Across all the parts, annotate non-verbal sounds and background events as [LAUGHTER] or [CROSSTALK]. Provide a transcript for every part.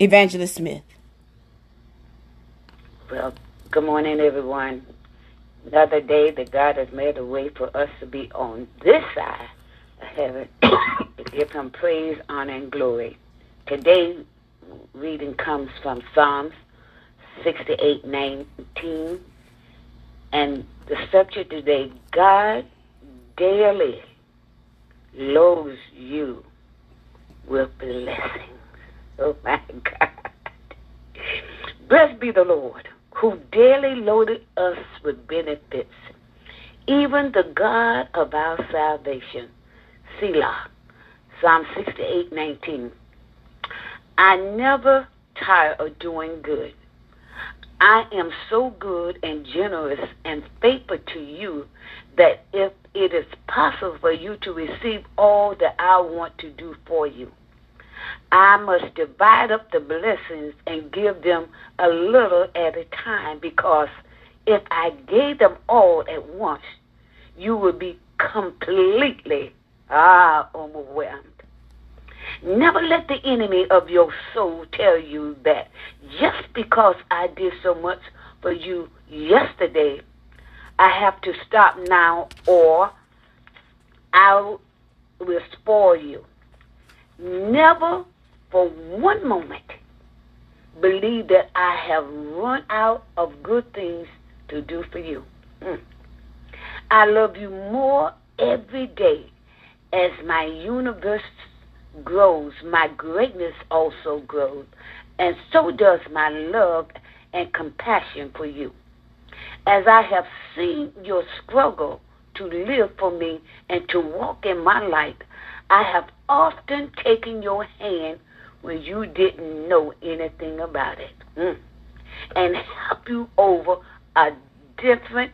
Evangelist Smith. Well, good morning, everyone. Another day that God has made a way for us to be on this side of heaven [COUGHS] to give Him praise, honor, and glory. Today, reading comes from Psalms 68 19. And the subject today God daily loads you with blessings. [LAUGHS] Oh my God. Blessed be the Lord who daily loaded us with benefits, even the God of our salvation. Selah. Psalm 68 19. I never tire of doing good. I am so good and generous and faithful to you that if it is possible for you to receive all that I want to do for you, I must divide up the blessings and give them a little at a time because if I gave them all at once, you would be completely ah overwhelmed. Never let the enemy of your soul tell you that just because I did so much for you yesterday, I have to stop now or I will spoil you. Never for one moment believe that I have run out of good things to do for you. Mm. I love you more every day as my universe grows, my greatness also grows, and so does my love and compassion for you. As I have seen your struggle to live for me and to walk in my light, I have often taken your hand when you didn't know anything about it mm. and help you over a different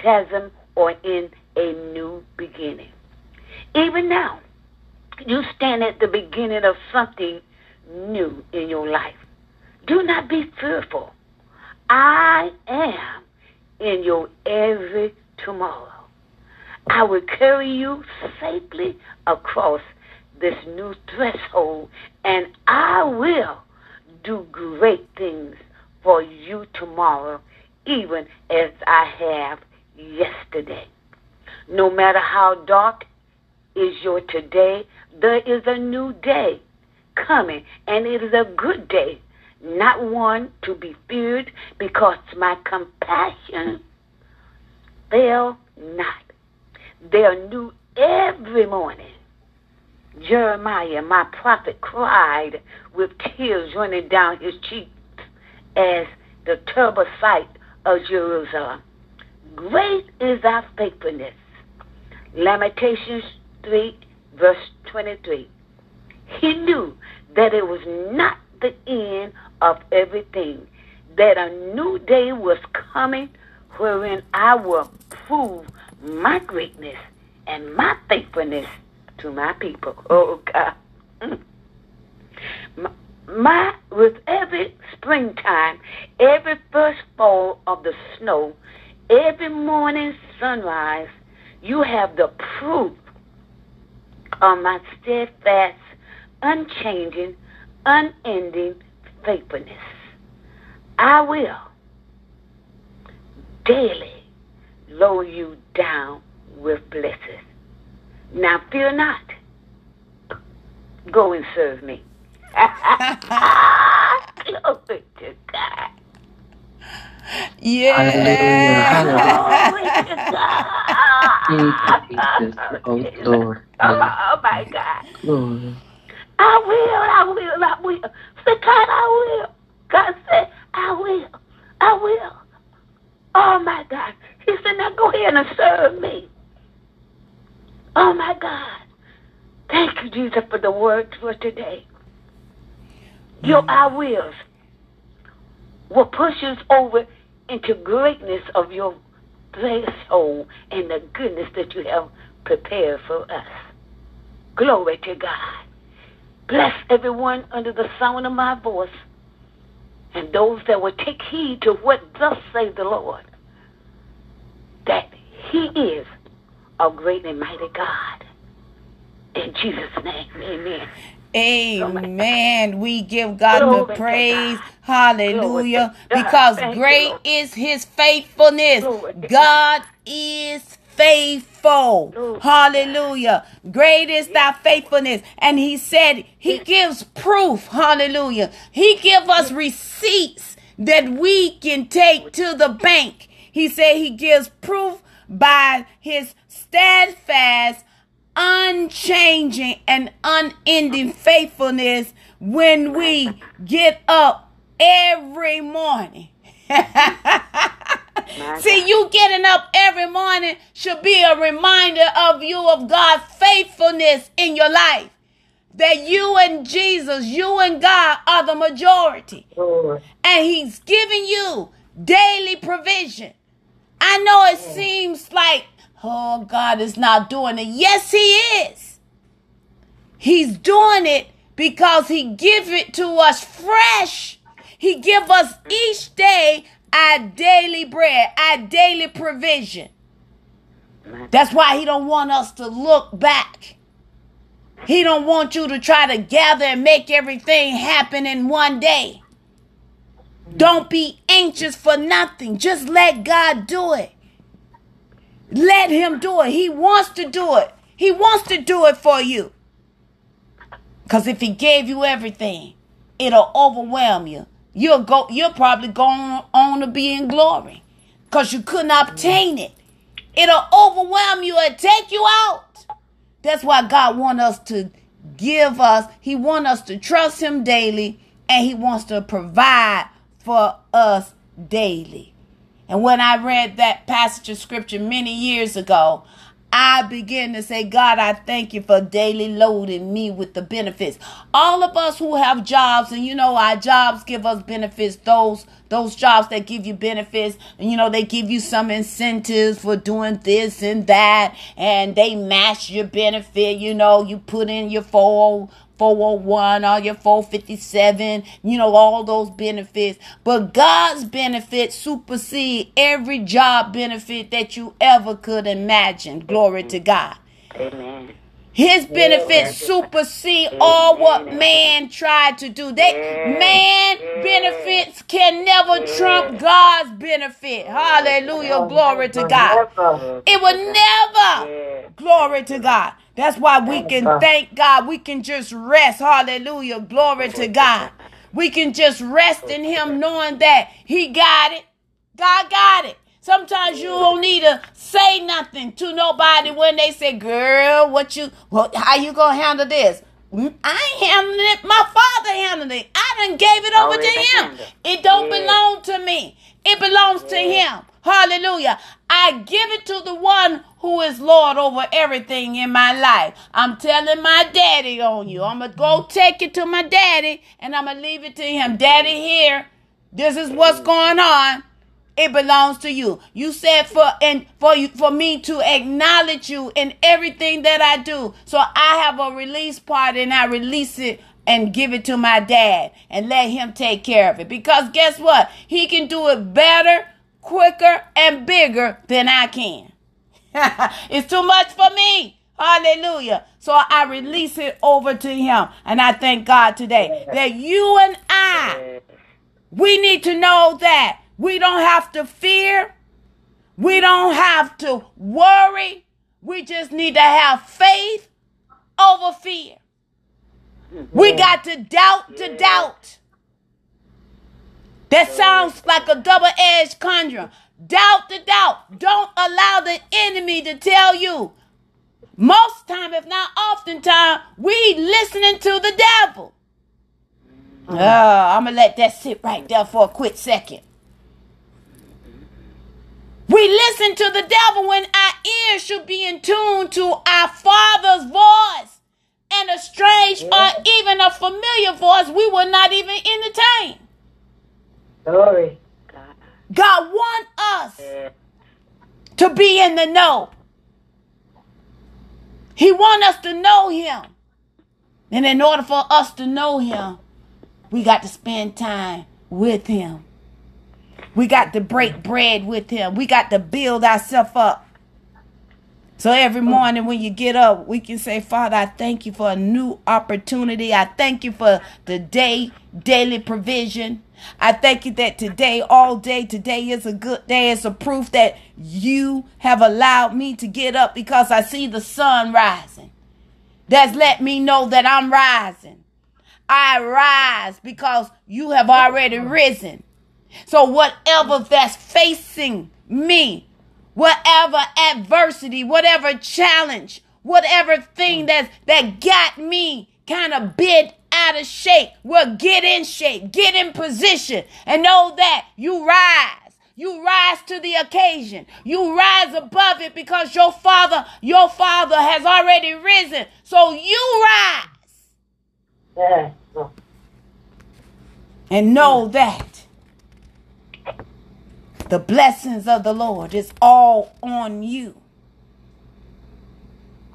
chasm or in a new beginning. Even now, you stand at the beginning of something new in your life. Do not be fearful. I am in your every tomorrow. I will carry you safely across this new threshold, and I will do great things for you tomorrow, even as I have yesterday. No matter how dark is your today, there is a new day coming, and it is a good day, not one to be feared, because my compassion fail not. They are new every morning. Jeremiah, my prophet, cried with tears running down his cheeks as the terrible sight of Jerusalem. Great is thy faithfulness. Lamentations 3, verse 23. He knew that it was not the end of everything, that a new day was coming wherein I will prove my greatness and my faithfulness to my people. Oh, God. Mm. My, my, with every springtime, every first fall of the snow, every morning sunrise, you have the proof of my steadfast, unchanging, unending faithfulness. I will daily lower you down with blessings. Now fear not. Go and serve me. [LAUGHS] Glory to God. Yeah. Glory to God. Oh, Lord. Oh, my God. Lord. I will, I will, I will. Say, God, I will. God said, I will, I will. Oh, my God. He said, now go ahead and serve me. Oh, my God. Thank you, Jesus, for the word for today. Your mm. I wills will push us over into greatness of your threshold and the goodness that you have prepared for us. Glory to God. Bless everyone under the sound of my voice and those that will take heed to what thus say the Lord, that he is great and mighty God. In Jesus' name, amen. Amen. We give God Glory the praise. God. Hallelujah. God. Because Thank great is his faithfulness. Glory God is faithful. Glory Hallelujah. Great is thy faithfulness. And he said he gives proof. Hallelujah. He give us receipts that we can take to the bank. He said he gives proof by his steadfast unchanging and unending faithfulness when we get up every morning. [LAUGHS] See, you getting up every morning should be a reminder of you of God's faithfulness in your life. That you and Jesus, you and God are the majority. And He's giving you daily provision. I know it seems like, oh, God is not doing it. Yes, He is. He's doing it because He give it to us fresh. He give us each day our daily bread, our daily provision. That's why He don't want us to look back. He don't want you to try to gather and make everything happen in one day. Don't be anxious for nothing. Just let God do it. Let him do it. He wants to do it. He wants to do it for you. Cuz if he gave you everything, it'll overwhelm you. You'll go you'll probably go on, on to be in glory cuz you couldn't obtain it. It'll overwhelm you and take you out. That's why God wants us to give us, He wants us to trust Him daily, and He wants to provide for us daily. And when I read that passage of scripture many years ago, I began to say, God, I thank you for daily loading me with the benefits. All of us who have jobs, and you know, our jobs give us benefits, those those jobs that give you benefits, and you know, they give you some incentives for doing this and that, and they match your benefit. You know, you put in your 4 401 all your 457, you know, all those benefits. But God's benefits supersede every job benefit that you ever could imagine. Glory to God. Amen. His benefits supersede all what man tried to do. They man benefits can never trump God's benefit. Hallelujah. Glory to God. It will never. Glory to God. That's why we can thank God. We can just rest. Hallelujah. Glory to God. We can just rest in Him knowing that He got it. God got it. Sometimes you don't need to say nothing to nobody when they say, "Girl, what you? How you gonna handle this?" "Mm, I ain't handling it. My father handled it. I done gave it over to him. It don't Yeah. belong to me. It belongs to him. Hallelujah. I give it to the one who is Lord over everything in my life. I'm telling my daddy on you. I'm going to go take it to my daddy and I'm going to leave it to him. Daddy, here, this is what's going on. It belongs to you. You said for and for you for me to acknowledge you in everything that I do. So I have a release part and I release it and give it to my dad and let him take care of it. Because guess what? He can do it better, quicker, and bigger than I can. [LAUGHS] it's too much for me. Hallelujah. So I release it over to him. And I thank God today that you and I we need to know that we don't have to fear. We don't have to worry. We just need to have faith over fear. We got to doubt to doubt. That sounds like a double edged conjurer. Doubt to doubt. Don't allow the enemy to tell you. Most time, if not oftentimes, we listening to the devil. Uh, I'm gonna let that sit right there for a quick second. We listen to the devil when our ears should be in tune to our Father's voice. And a strange or even a familiar voice we will not even entertain. Glory. God. God wants us Yeah. to be in the know. He wants us to know him. And in order for us to know him, we got to spend time with him. We got to break bread with him. We got to build ourselves up. So every oh. morning when you get up, we can say, Father, I thank you for a new opportunity. I thank you for the day, daily provision. I thank you that today, all day, today is a good day. It's a proof that you have allowed me to get up because I see the sun rising. That's let me know that I'm rising. I rise because you have oh, already risen. So whatever that's facing me, whatever adversity, whatever challenge, whatever thing mm. that's that got me kind of bit out of shape, well, get in shape, get in position, and know that you rise. You rise to the occasion. You rise above it because your father, your father has already risen. So you rise. Yeah. And know mm. that the blessings of the Lord is all on you.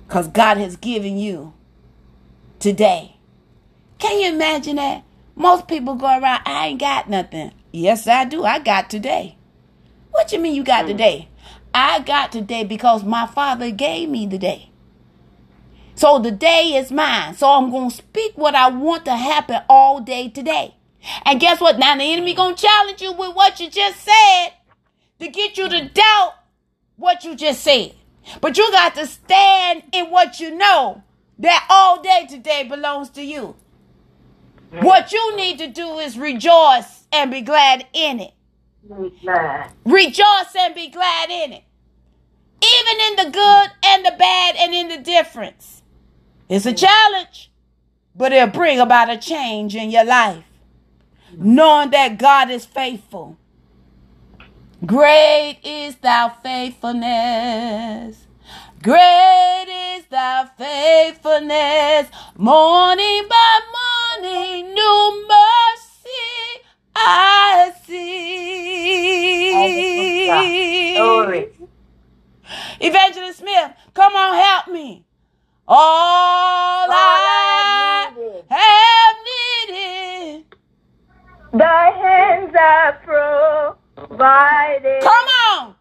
Because God has given you today. Can you imagine that? Most people go around, I ain't got nothing. Yes, I do. I got today. What you mean you got hmm. today? I got today because my father gave me the day. So the day is mine. So I'm going to speak what I want to happen all day today. And guess what? Now the enemy going to challenge you with what you just said to get you to doubt what you just said. But you got to stand in what you know that all day today belongs to you. What you need to do is rejoice and be glad in it. Rejoice and be glad in it. Even in the good and the bad and in the difference. It's a challenge, but it'll bring about a change in your life. Knowing that God is faithful. Great is thy faithfulness. Great is thy faithfulness. Morning by morning, new mercy I see. Glory. Evangelist Smith, come on, help me. All I I needed. have needed. Thy hands are provided. Come on.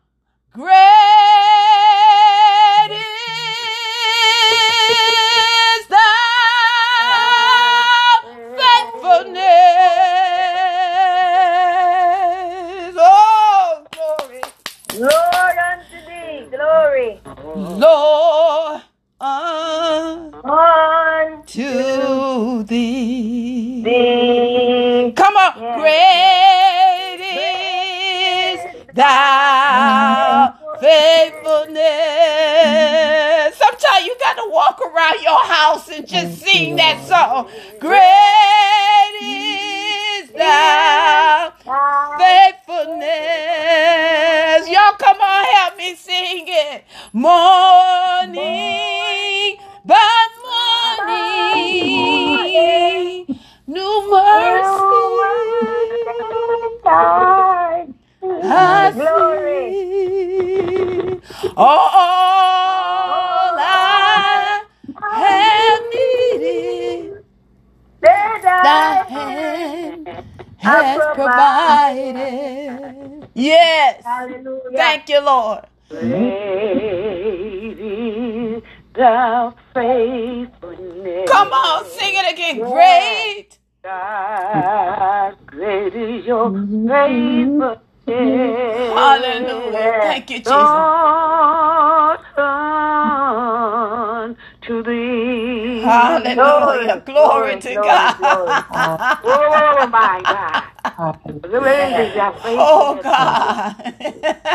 Great is thy faithfulness. Oh, glory. Lord unto thee, glory. Lord, unto On thee. thee. Thy faithfulness. Sometimes you got to walk around your house and just sing that song. Great is thy faithfulness. Y'all come on, help me sing it. Morning All I have needed, thy hand has provided. Yes. Hallelujah. Thank you, Lord. Great thy faithfulness. Come on, sing it again. Great. God, great is your faithfulness. Hallelujah. Mm-hmm. Thank you, Jesus. Lord, unto thee. Hallelujah. Glory to glory, God. Oh my God. Great is thy oh, faithfulness. Oh God.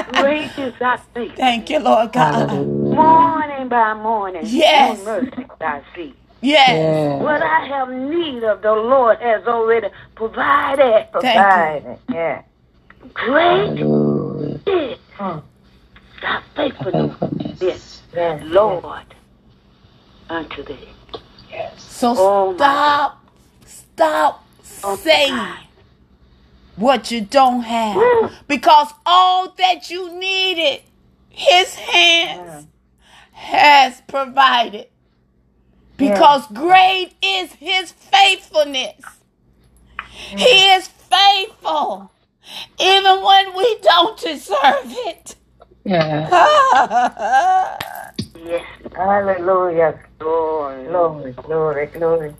Great is thy faithfulness. Thank you, Lord God. Morning by morning. Yes. Mercy I see. Yes. What I have need of, the Lord has already provided. Thank Provided. Yeah. Great is Mm. thy faithfulness. Yes, Yes. Lord, unto thee. Yes. So Oh, stop, stop Oh, saying God. what you don't have. Because all that you needed, his hands has provided. Because great is his faithfulness. He is faithful. Even when we don't deserve it. Yeah. [LAUGHS] Yes, Hallelujah. Lord. Glory, glory, glory.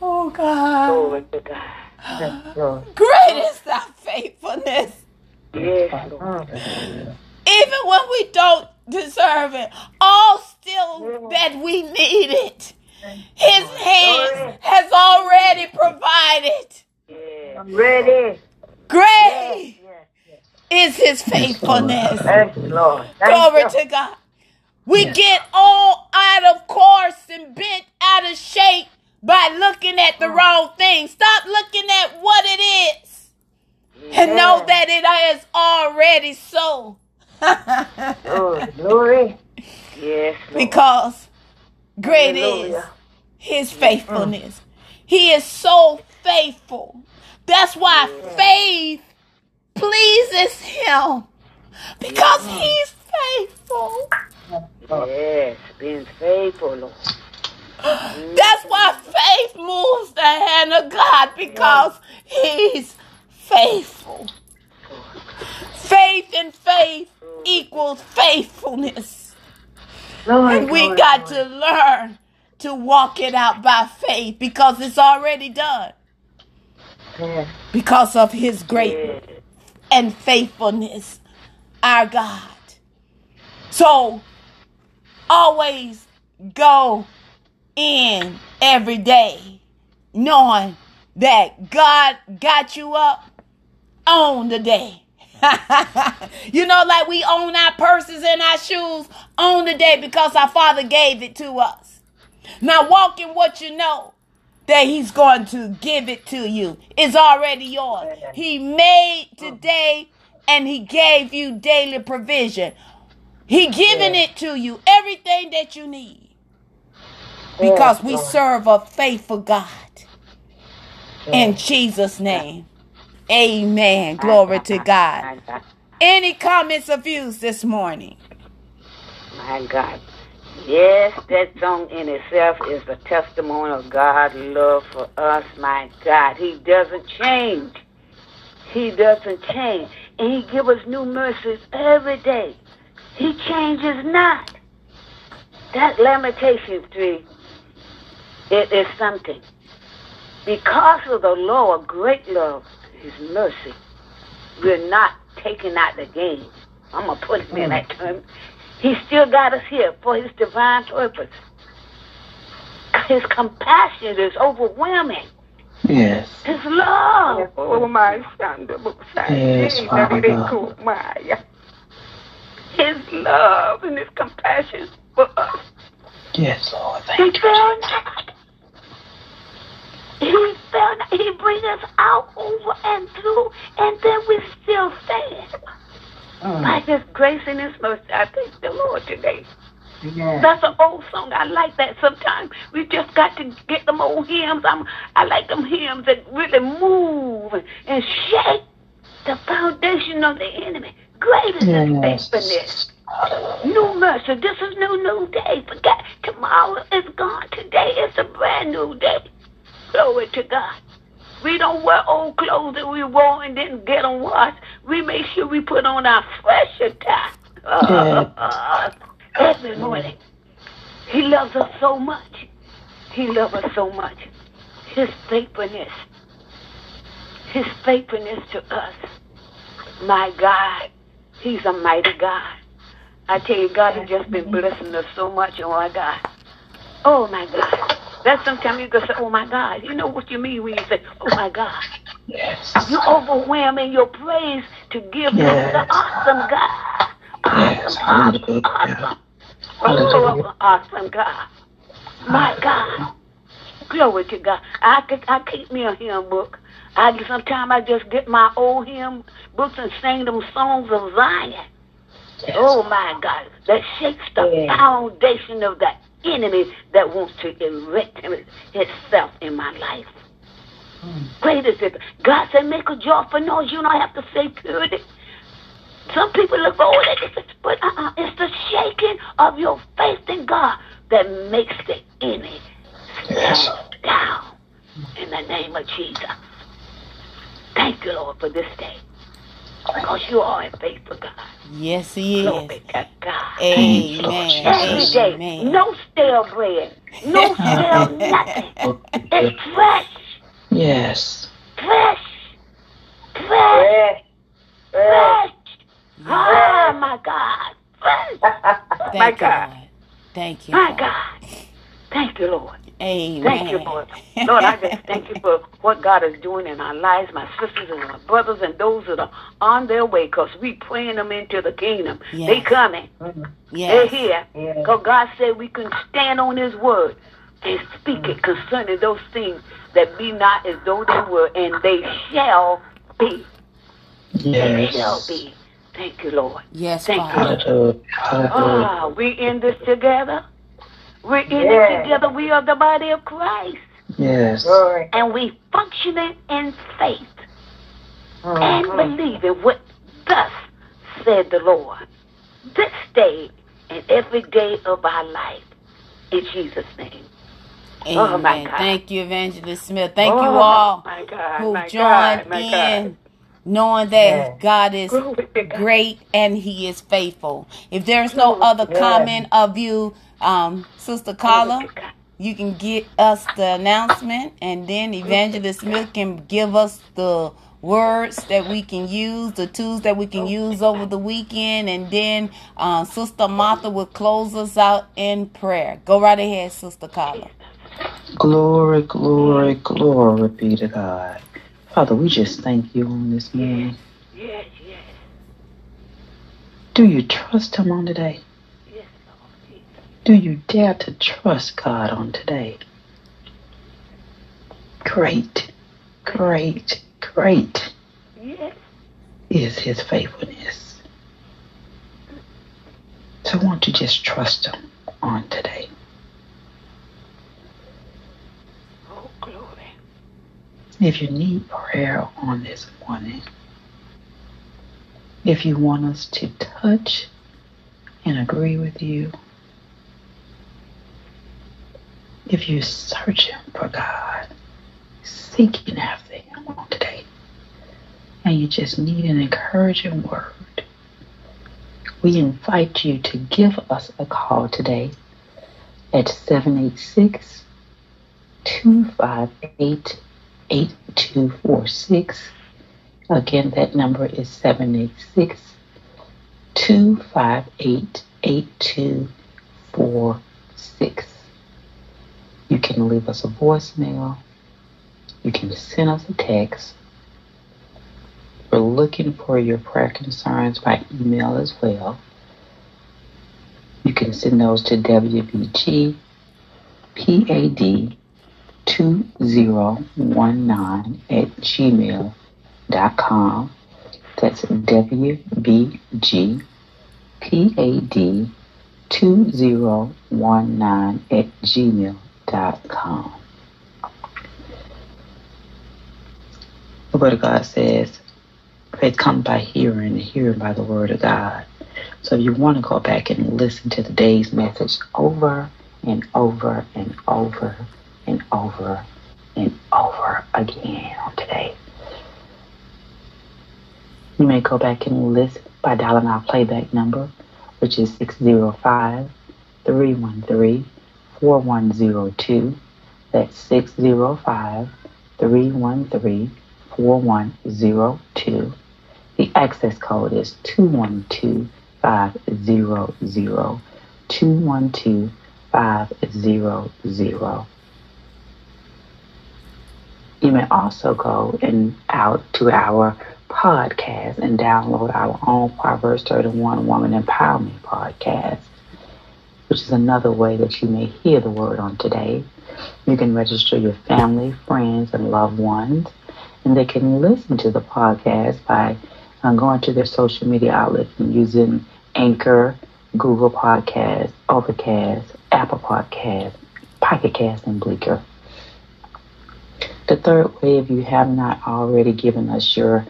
Oh God. Glory to God. Yes, Lord. Great is thy faithfulness. Yes, Lord. Mm. Even when we don't deserve it, all still that we need it. His hand has already provided. Yes. Great Yes, yes. is his faithfulness. Thank you, Lord. Thank Glory you. to God. We get all out of course and bent out of shape by looking at the mm. wrong thing. Stop looking at what it is and know Yeah. that it is already so. Glory, glory. Yes, [LAUGHS] Lord. because great is Hallelujah. his mm, mm. faithfulness. He is so faithful. That's why faith pleases him because he's faithful. Yes, being faithful, Lord. That's why faith moves the hand of God because he's faithful. Faith and faith equals faithfulness. And we got to learn to walk it out by faith because it's already done Yes. because of his Yes. and faithfulness, our God. So always go in every day knowing that God got you up on the day. [LAUGHS] you know, like we own our purses and our shoes on the day because our Father gave it to us. Now walk in what you know that He's going to give it to you. It's already yours. He made mm. today and He gave you daily provision. He given Yeah. it to you, everything that you need. Because we serve a faithful God. In Jesus' name. Amen. Ah, Glory ah, to ah, God. God. Any comments of views this morning? My God. Yes, that song in itself is a testimony of God's love for us. My God, He doesn't change. He doesn't change. And He gives us new mercies every day. He changes not. That Lamentations 3, it is something. Because of the Lord, great love, His mercy, we're not taking out the game. I'm going to put it in mm. that term. He still got us here for his divine purpose. His compassion is overwhelming. Yes. His love. Yes. Oh, my son. the book says, Yes, Father God. His love and his compassion for us. Yes, Lord. He Thank you. fell not. He fell not. He bring us out over and through, and then we still stand. Mm. By his grace and his mercy, I thank the Lord today. Yes. That's an old song. I like that sometimes. We just got to get them old hymns. I'm, I like them hymns that really move and shake the foundation of the enemy. Great is his Yes. faithfulness. New mercy. This is new, new day. Forget tomorrow is gone. Today is a brand new day. Glory to God. We don't wear old clothes that we wore and didn't get them washed. We make sure we put on our fresh attire. Every morning. He loves us so much. He loves us so much. His faithfulness. His faithfulness to us. My God. He's a mighty God. I tell you, God has just been blessing us so much. Oh, my God. Oh, my God. That's sometimes you can say, oh, my God. You know what you mean when you say, oh, my God. Yes. You overwhelm in your praise to give Yes. the awesome God. Yes. Awesome God. Hallelujah. Oh, awesome God. My God. Glory to God. I I keep me a hymn book. I sometimes I just get my old hymn books and sing them songs of Zion. Yes. Oh my God, that shakes the Yeah. foundation of the enemy that wants to erect him- itself in my life. Mm. Great is it. God said, make a joyful noise. You don't have to say purity. Some people look over at but uh-uh, it's the shaking of your faith in God that makes the enemy Yes. down in the name of Jesus. Thank you, Lord, for this day. Because you are a faithful God. Yes, He Glory is. to God. Amen. Every day. Amen. No stale bread. No [LAUGHS] stale nothing. It's fresh. Yes. Fresh. Fresh. Fresh. Fresh. Ah, fresh. Oh, my God. Fresh. Thank my you, God. Thank you. My Lord. God. Thank you, Lord. Amen. Thank you, Lord. Lord, I [LAUGHS] just thank you for what God is doing in our lives, my sisters and my brothers and those that are on their way because we praying them into the kingdom. Yes. They coming. Mm. They're Yes. here. Yes. Because God said we can stand on his word and speak it concerning those things that be not as though they were, and they shall be. They shall be. Thank you, Lord. Yes, Thank Father. Hallelujah. Hallelujah. Ah, we in this together. We're in Yes. it together. We are the body of Christ. Yes. Glory. And we functioning in faith Mm, and believing what thus said the Lord. This day and every day of our life. In Jesus' name. Oh, my Amen. God. Thank you, Evangelist Smith. Thank you Oh, all God. who my joined God, in, God. knowing that Yes. God is God. great and He is faithful. If there's no other to God. comment of you, um, Sister Carla, you can get us the announcement, and then Evangelist Smith can give us the words that we can use, the tools that we can use over the weekend, and then uh, Sister Martha will close us out in prayer. Go right ahead, Sister Carla. Glory, glory, glory be to God. Father, we just thank you on this morning. Yes, yes, Do you trust Him on today? Yes, Lord Jesus. Do you dare to trust God on today? Great, great, great Yes, is His faithfulness. So won't you just trust Him on today? oh glory. If you need prayer on this morning, if you want us to touch and agree with you, if you're searching for God, seeking after Him on today, and you just need an encouraging word, we invite you to give us a call today at 786 258 8246. Again, that number is 786 258 8246. You can leave us a voicemail. You can send us a text. We're looking for your prayer concerns by email as well. You can send those to WBG PAD 2019 at gmail.com. That's WBG PAD 2019 at gmail.com. The Word of God says, faith comes by hearing, and hearing by the Word of God. So if you want to go back and listen to the day's message over and over and over and over and over again on today, you may go back and listen by dialing our playback number, which is 605 313 4102. That's 605 313 4102. The access code is 212 500 212 500. You may also go and out to our podcast and download our own Proverbs 31 Woman Empowerment podcast, which is another way that you may hear the word on today. You can register your family, friends, and loved ones, and they can listen to the podcast by uh, going to their social media outlets and using Anchor, Google Podcasts, Overcast, Apple Podcasts, Pocket Cast, and Breaker. The third way, if you have not already given us your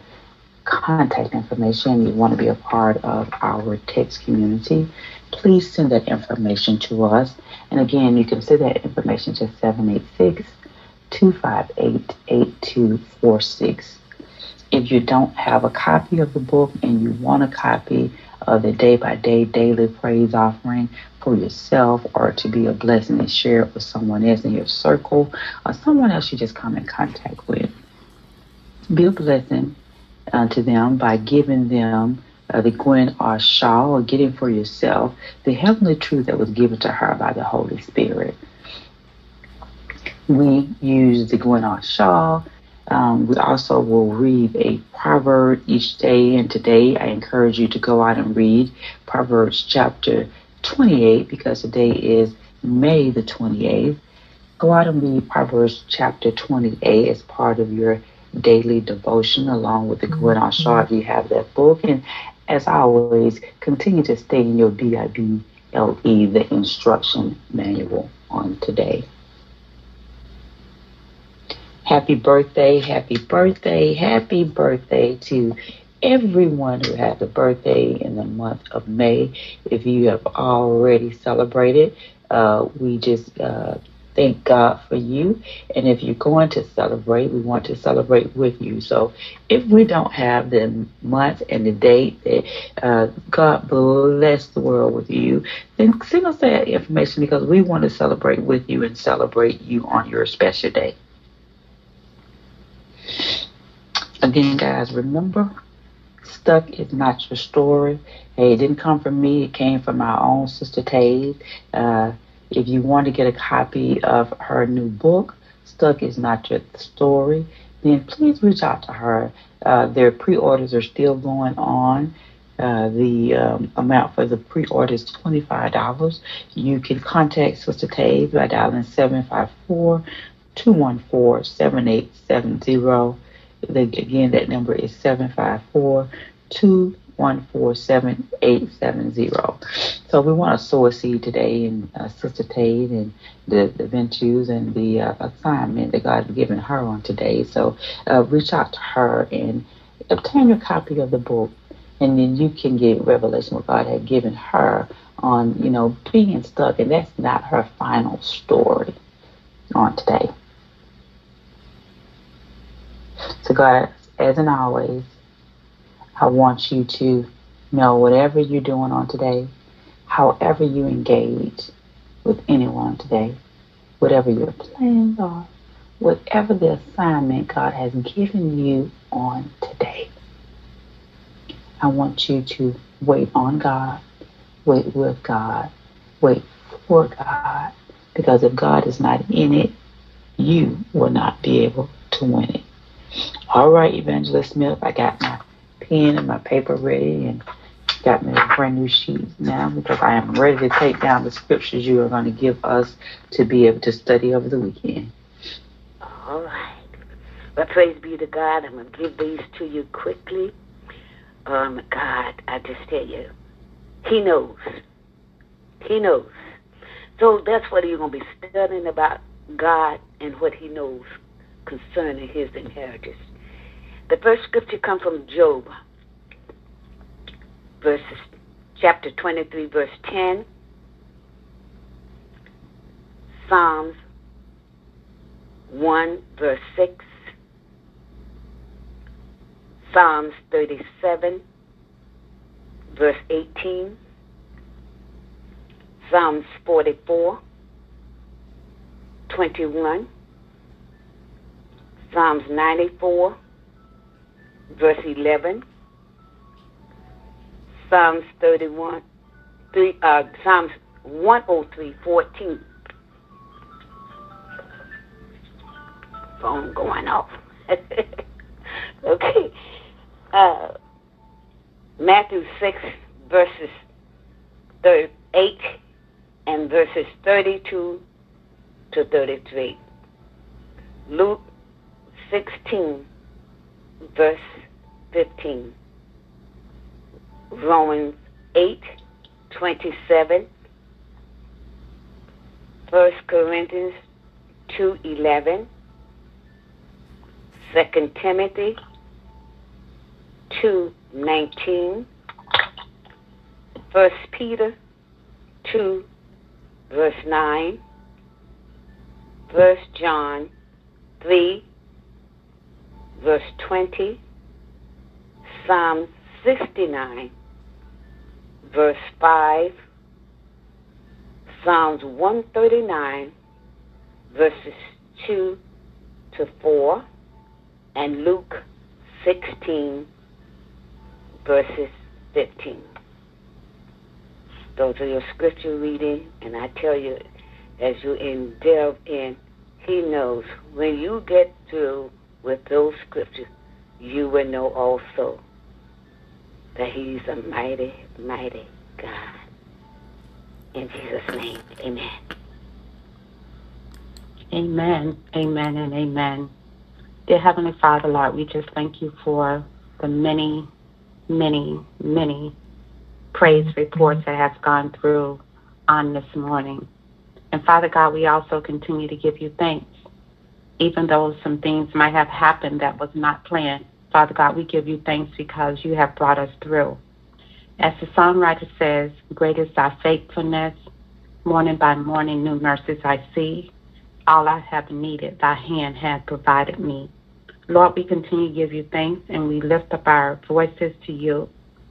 contact information, you want to be a part of our text community, please send that information to us. And again, you can send that information to 786 258 8246. If you don't have a copy of the book and you want a copy, of the day by day daily praise offering for yourself or to be a blessing and share it with someone else in your circle or someone else you just come in contact with. Be a blessing uh, to them by giving them uh, the Gwen R. Shaw or getting for yourself the heavenly truth that was given to her by the Holy Spirit. We use the Gwen R. Shaw um, we also will read a proverb each day, and today I encourage you to go out and read Proverbs chapter 28 because today is May the 28th. Go out and read Proverbs chapter 28 as part of your daily devotion, along with the Gwen Shaw if you have that book. And as always, continue to stay in your BIBLE, the instruction manual on today. Happy birthday, happy birthday, happy birthday to everyone who had a birthday in the month of May. If you have already celebrated, uh, we just uh, thank God for you. And if you're going to celebrate, we want to celebrate with you. So if we don't have the month and the date that uh, God bless the world with you, then send us that information because we want to celebrate with you and celebrate you on your special day. Again, guys, remember, stuck is not your story. Hey, it didn't come from me. It came from my own sister Tade. Uh, if you want to get a copy of her new book, Stuck is Not Your Story, then please reach out to her. Uh, their pre-orders are still going on. Uh, the um, amount for the pre-order is $25. You can contact Sister Tade by dialing 754 214 7870. Again, that number is 754 214 7870. So we want to sow a seed today in uh, Sister Tate and the, the Ventus and the uh, assignment that God has given her on today. So uh, reach out to her and obtain your copy of the book. And then you can get revelation what God had given her on, you know, being stuck. And that's not her final story on today. So, God, as in always, I want you to know whatever you're doing on today, however you engage with anyone today, whatever your plans are, whatever the assignment God has given you on today. I want you to wait on God, wait with God, wait for God, because if God is not in it, you will not be able to win it. All right, Evangelist Smith, I got my pen and my paper ready and got me a brand new sheet now because I am ready to take down the scriptures you are going to give us to be able to study over the weekend. All right. Well, praise be to God. I'm going to give these to you quickly. Um, God, I just tell you, He knows. He knows. So that's what you're going to be studying about God and what He knows concerning his inheritance. The first scripture comes from Job, verses chapter 23, verse 10. Psalms 1, verse 6. Psalms 37, verse 18. Psalms 44, 21. Psalms 94, verse 11. Psalms 31, three, uh, Psalms 103, 14. Phone going off. [LAUGHS] okay. Uh, Matthew 6, verses 38 and verses 32 to 33. Luke 16, verse 15. Romans 8, 27. 1 Corinthians 2, 11. 2 Timothy 2, 19. 1 Peter 2, verse 9. 1 John 3, verse 20, Psalm 69, verse 5, Psalms 139, verses 2 to 4, and Luke 16, verses 15. Those are your scripture reading, and I tell you, as you delve in, He knows when you get through with those scriptures, you will know also that He's a mighty, mighty God. In Jesus' name, amen. Amen, amen, and amen. Dear Heavenly Father, Lord, we just thank you for the many, many, many praise reports that have gone through on this morning. And Father God, we also continue to give you thanks. Even though some things might have happened that was not planned, Father God, we give you thanks because you have brought us through. As the songwriter says, Great is thy faithfulness. Morning by morning, new mercies I see. All I have needed, thy hand hath provided me. Lord, we continue to give you thanks and we lift up our voices to you.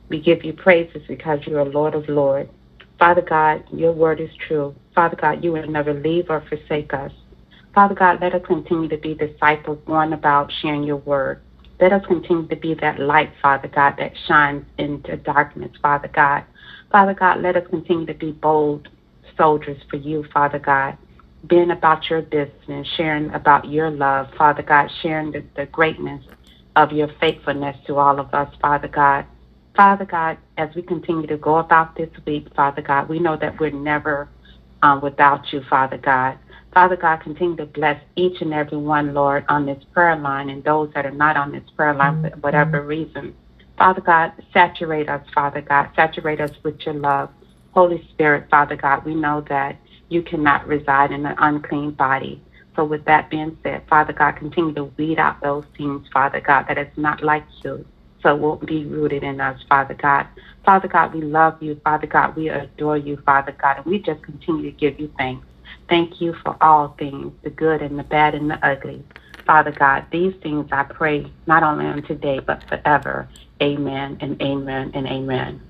We give you praises because you are Lord of Lords. Father God, your word is true. Father God, you will never leave or forsake us. Father God, let us continue to be disciples, one about sharing your word. Let us continue to be that light, Father God, that shines into darkness, Father God. Father God, let us continue to be bold soldiers for you, Father God, being about your business, sharing about your love, Father God, sharing the, the greatness of your faithfulness to all of us, Father God. Father God, as we continue to go about this week, Father God, we know that we're never um, without you, Father God. Father God, continue to bless each and every one, Lord, on this prayer line and those that are not on this prayer line for mm-hmm. whatever reason. Father God, saturate us, Father God. Saturate us with your love. Holy Spirit, Father God, we know that you cannot reside in an unclean body. So with that being said, Father God, continue to weed out those things, Father God, that is not like you. So it won't be rooted in us, Father God. Father God, we love you. Father God, we adore you, Father God, and we just continue to give you thanks. Thank you for all things, the good and the bad and the ugly. Father God, these things I pray not only on today, but forever. Amen and amen and amen.